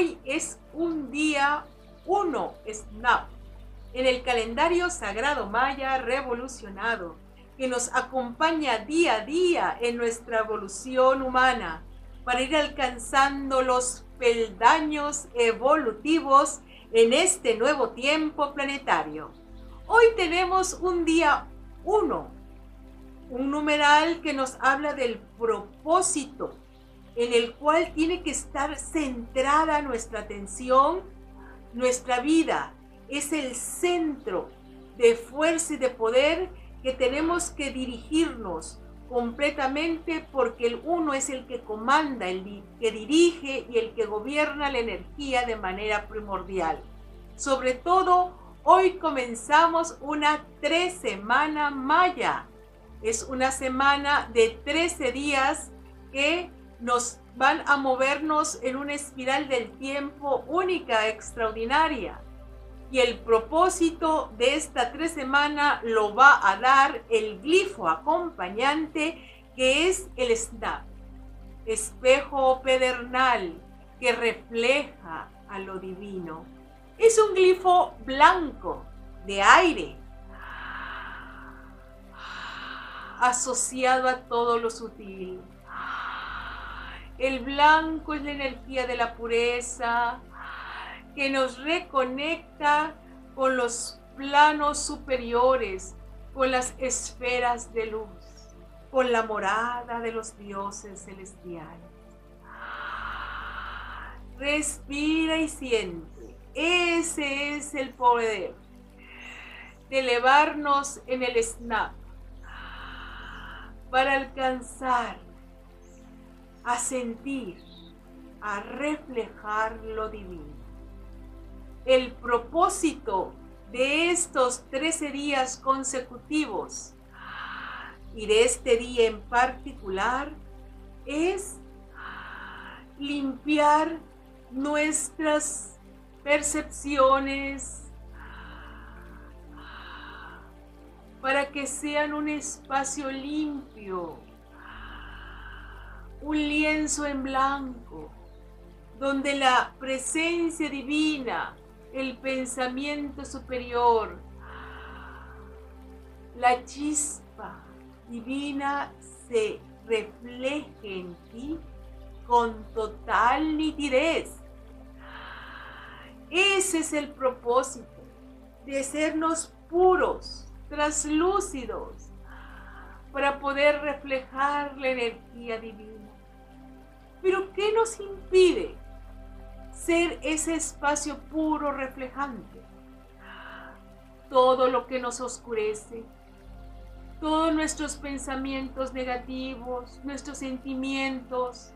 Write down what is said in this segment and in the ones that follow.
hoy es un día uno, Snap, en el calendario sagrado maya revolucionado, que nos acompaña día a día en nuestra evolución humana para ir alcanzando los peldaños evolutivos en este nuevo tiempo planetario. Hoy tenemos un día 1, un numeral que nos habla del propósito, en el cual tiene que estar centrada nuestra atención, nuestra vida. Es el centro de fuerza y de poder que tenemos que dirigirnos completamente porque el uno es el que comanda, el que dirige y el que gobierna la energía de manera primordial. Sobre todo, hoy comenzamos una tres semana maya. Es una semana de 13 días que nos van a movernos en una espiral del tiempo única, extraordinaria. Y el propósito de esta tres semanas lo va a dar el glifo acompañante que es el snap, espejo pedernal que refleja a lo divino. Es un glifo blanco de aire asociado a todo lo sutil. El blanco es la energía de la pureza, que nos reconecta con los planos superiores, con las esferas de luz, con la morada de los dioses celestiales. Respira y siente. Ese es el poder de elevarnos en el snap para alcanzar a sentir, a reflejar lo divino. El propósito de estos 13 días consecutivos y de este día en particular es limpiar nuestras percepciones para que sean un espacio limpio, un lienzo en blanco, donde la presencia divina el pensamiento superior, la chispa divina se refleje en ti con total nitidez. Ese es el propósito, de sernos puros, translúcidos, para poder reflejar la energía divina. Pero ¿qué nos impide ser ese espacio puro reflejante. Todo lo que nos oscurece, todos nuestros pensamientos negativos, nuestros sentimientos,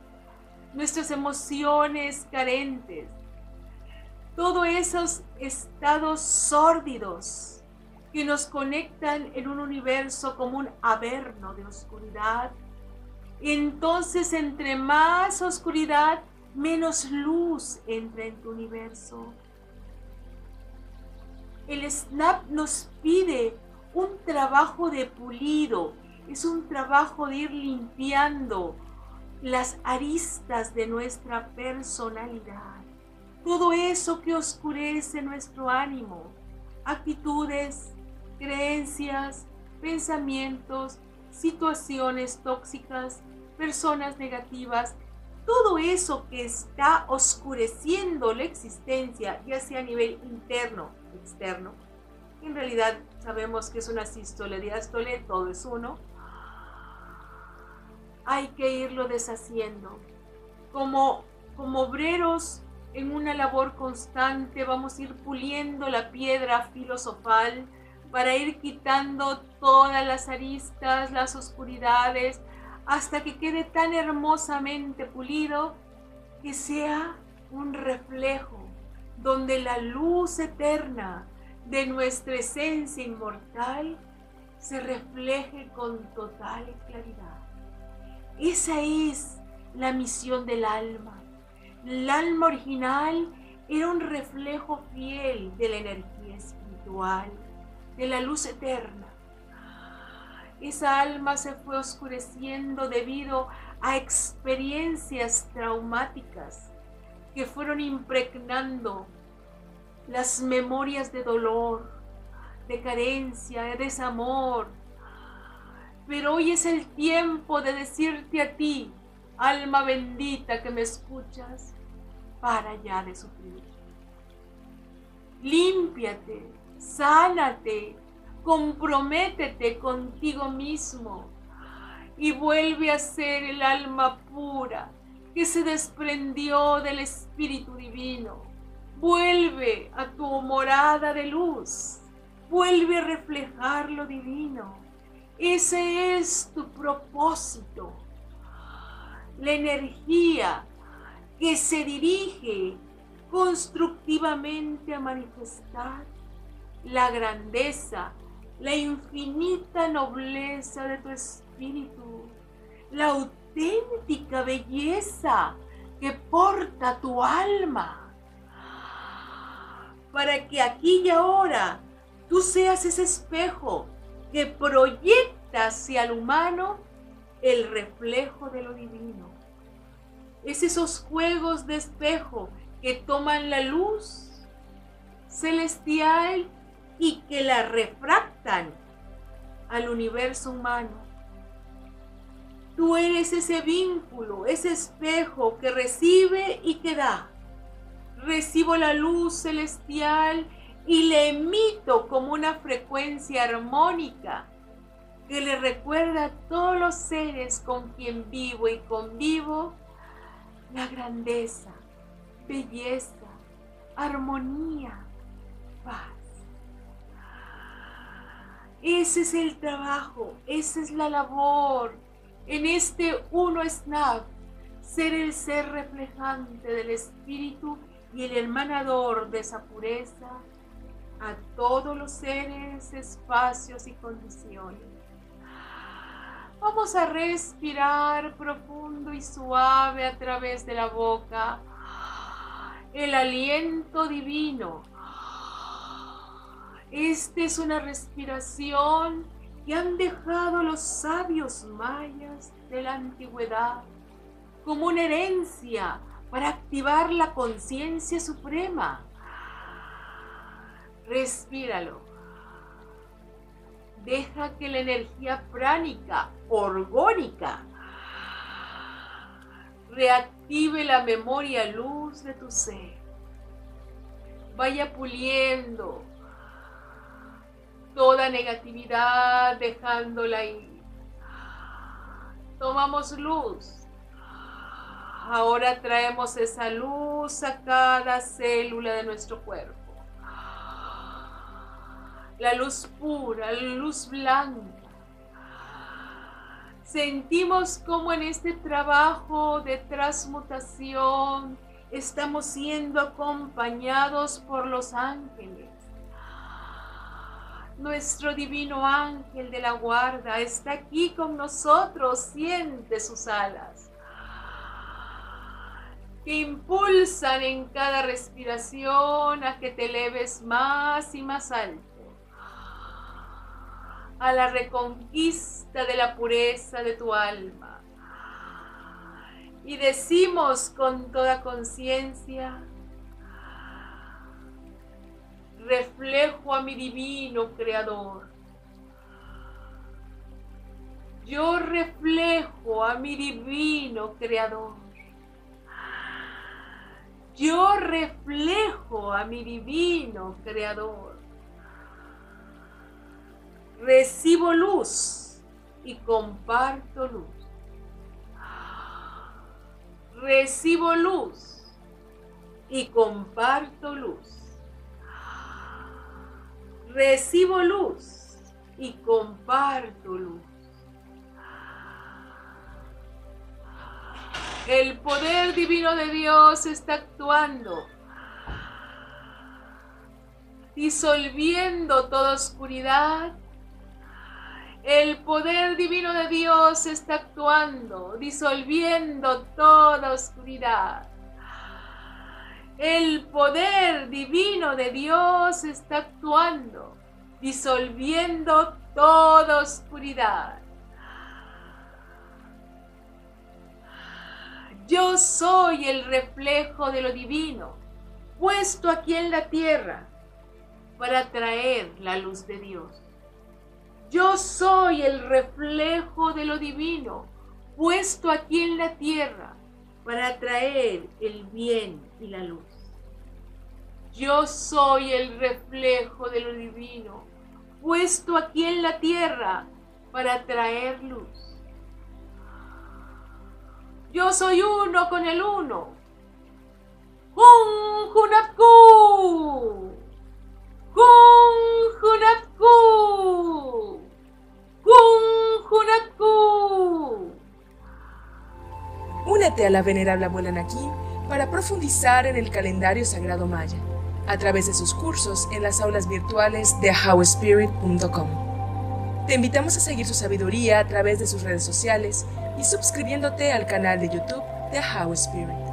nuestras emociones carentes, todos esos estados sórdidos que nos conectan en un universo como un averno de oscuridad. Entonces, entre más oscuridad, menos luz entra en tu universo. El SNAP nos pide un trabajo de pulido, es un trabajo de ir limpiando las aristas de nuestra personalidad. Todo eso que oscurece nuestro ánimo, actitudes, creencias, pensamientos, situaciones tóxicas, personas negativas, todo eso que está oscureciendo la existencia, ya sea a nivel interno o externo, en realidad sabemos que es una sístole, diástole, todo es uno, hay que irlo deshaciendo. Como, como obreros en una labor constante, vamos a ir puliendo la piedra filosofal para ir quitando todas las aristas, las oscuridades, hasta que quede tan hermosamente pulido que sea un reflejo donde la luz eterna de nuestra esencia inmortal se refleje con total claridad. Esa es la misión del alma. El alma original era un reflejo fiel de la energía espiritual, de la luz eterna esa alma se fue oscureciendo debido a experiencias traumáticas que fueron impregnando las memorias de dolor, de carencia, de desamor. Pero hoy es el tiempo de decirte a ti, alma bendita que me escuchas, para ya de sufrir. Límpiate, sánate, comprométete contigo mismo y vuelve a ser el alma pura que se desprendió del Espíritu Divino. Vuelve a tu morada de luz. Vuelve a reflejar lo divino. Ese es tu propósito. La energía que se dirige constructivamente a manifestar la grandeza, la infinita nobleza de tu espíritu, la auténtica belleza que porta tu alma. Para que aquí y ahora tú seas ese espejo que proyecta hacia el humano el reflejo de lo divino. Es esos juegos de espejo que toman la luz celestial y que la refractan al universo humano. Tú eres ese vínculo, ese espejo que recibe y que da. Recibo la luz celestial y le emito como una frecuencia armónica que le recuerda a todos los seres con quien vivo y convivo la grandeza, belleza, armonía, paz. Ese es el trabajo, esa es la labor en este uno snap, ser el ser reflejante del espíritu y el hermanador de esa pureza a todos los seres, espacios y condiciones. Vamos a respirar profundo y suave a través de la boca el aliento divino. Esta es una respiración que han dejado los sabios mayas de la antigüedad como una herencia para activar la conciencia suprema. Respíralo. Deja que la energía pránica, orgónica, reactive la memoria luz de tu ser. Vaya puliendo toda negatividad, dejándola ahí. Tomamos luz. Ahora traemos esa luz a cada célula de nuestro cuerpo. La luz pura, la luz blanca. Sentimos como en este trabajo de transmutación estamos siendo acompañados por los ángeles nuestro divino ángel de la guarda está aquí con nosotros, siente sus alas, que impulsan en cada respiración a que te eleves más y más alto, a la reconquista de la pureza de tu alma. Y decimos con toda conciencia, reflejo a mi divino creador. Yo reflejo a mi divino creador. Yo reflejo a mi divino creador. Recibo luz y comparto luz. Recibo luz y comparto luz recibo luz y comparto luz. El poder divino de Dios está actuando, disolviendo toda oscuridad. El poder divino de Dios está actuando, disolviendo toda oscuridad. El poder divino de Dios está actuando, disolviendo toda oscuridad. Yo soy el reflejo de lo divino, puesto aquí en la tierra para traer la luz de Dios. Yo soy el reflejo de lo divino, puesto aquí en la tierra para traer el bien y la luz. Yo soy el reflejo de lo divino, puesto aquí en la tierra para traer luz. Yo soy uno con el uno. Hun Hunapku. Hun A la venerable abuela Nakin para profundizar en el calendario sagrado maya a través de sus cursos en las aulas virtuales de howspirit.com. Te invitamos a seguir su sabiduría a través de sus redes sociales y suscribiéndote al canal de YouTube de How Spirit.